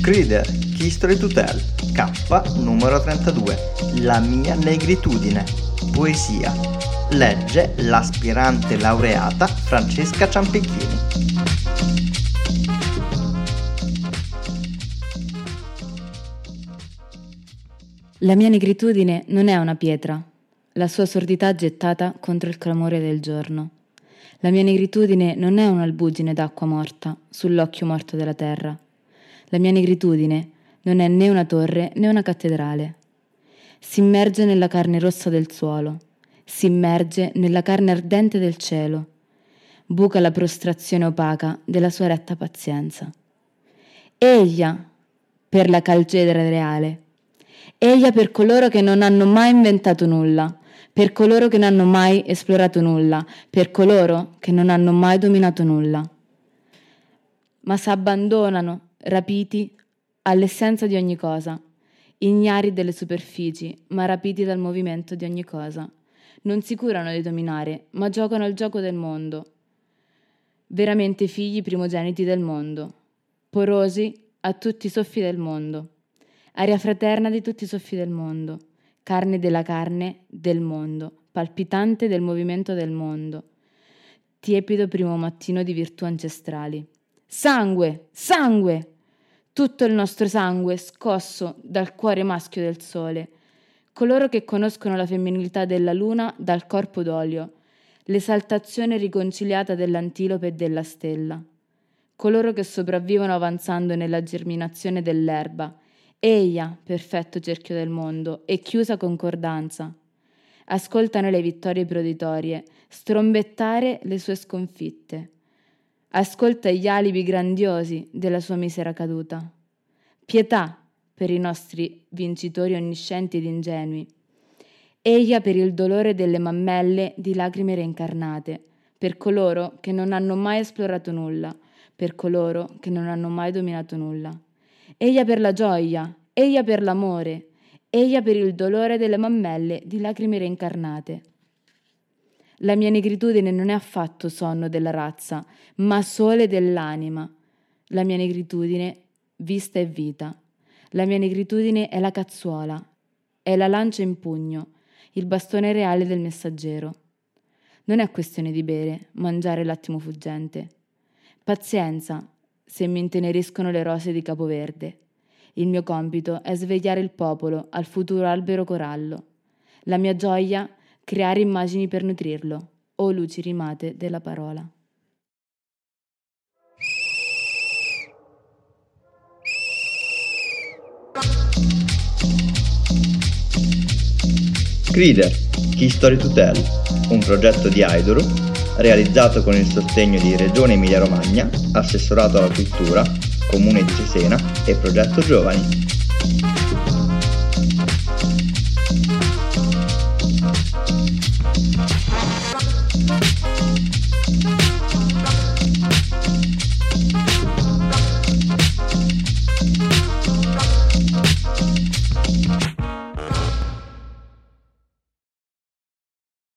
Crider, History to Tell, K numero 32, La mia negritudine, poesia. Legge l'aspirante laureata Francesca Ciampechini. La mia negritudine non è una pietra, la sua sordità gettata contro il clamore del giorno. La mia negritudine non è un'albugine d'acqua morta sull'occhio morto della terra. La mia negritudine non è né una torre né una cattedrale. Si immerge nella carne rossa del suolo, si immerge nella carne ardente del cielo, buca la prostrazione opaca della sua retta pazienza. Eglia per la calcedra reale, eglia per coloro che non hanno mai inventato nulla, per coloro che non hanno mai esplorato nulla, per coloro che non hanno mai dominato nulla. Ma s'abbandonano, rapiti, all'essenza di ogni cosa, ignari delle superfici, ma rapiti dal movimento di ogni cosa. Non si curano di dominare, ma giocano al gioco del mondo. Veramente figli primogeniti del mondo, porosi a tutti i soffi del mondo, aria fraterna di tutti i soffi del mondo carne della carne del mondo, palpitante del movimento del mondo, tiepido primo mattino di virtù ancestrali. Sangue, sangue! Tutto il nostro sangue scosso dal cuore maschio del sole. Coloro che conoscono la femminilità della luna dal corpo d'olio, l'esaltazione riconciliata dell'antilope e della stella. Coloro che sopravvivono avanzando nella germinazione dell'erba, Eia, perfetto cerchio del mondo, e chiusa concordanza. Ascoltano le vittorie proditorie, strombettare le sue sconfitte. Ascolta gli alibi grandiosi della sua misera caduta. Pietà per i nostri vincitori onniscienti ed ingenui. Eia per il dolore delle mammelle di lacrime reincarnate, per coloro che non hanno mai esplorato nulla, per coloro che non hanno mai dominato nulla. Eglia per la gioia, eglia per l'amore, eglia per il dolore delle mammelle di lacrime reincarnate. La mia negritudine non è affatto sonno della razza, ma sole dell'anima. La mia negritudine vista è vita. La mia negritudine è la cazzuola, è la lancia in pugno, il bastone reale del messaggero. Non è questione di bere, mangiare l'attimo fuggente. Pazienza, se mi inteneriscono le rose di Capoverde. Il mio compito è svegliare il popolo al futuro albero corallo. La mia gioia creare immagini per nutrirlo, o luci rimate della parola. Crider, History to Tell, un progetto di Aidoru realizzato con il sostegno di Regione Emilia-Romagna, Assessorato alla Cultura, Comune di Cesena e Progetto Giovani.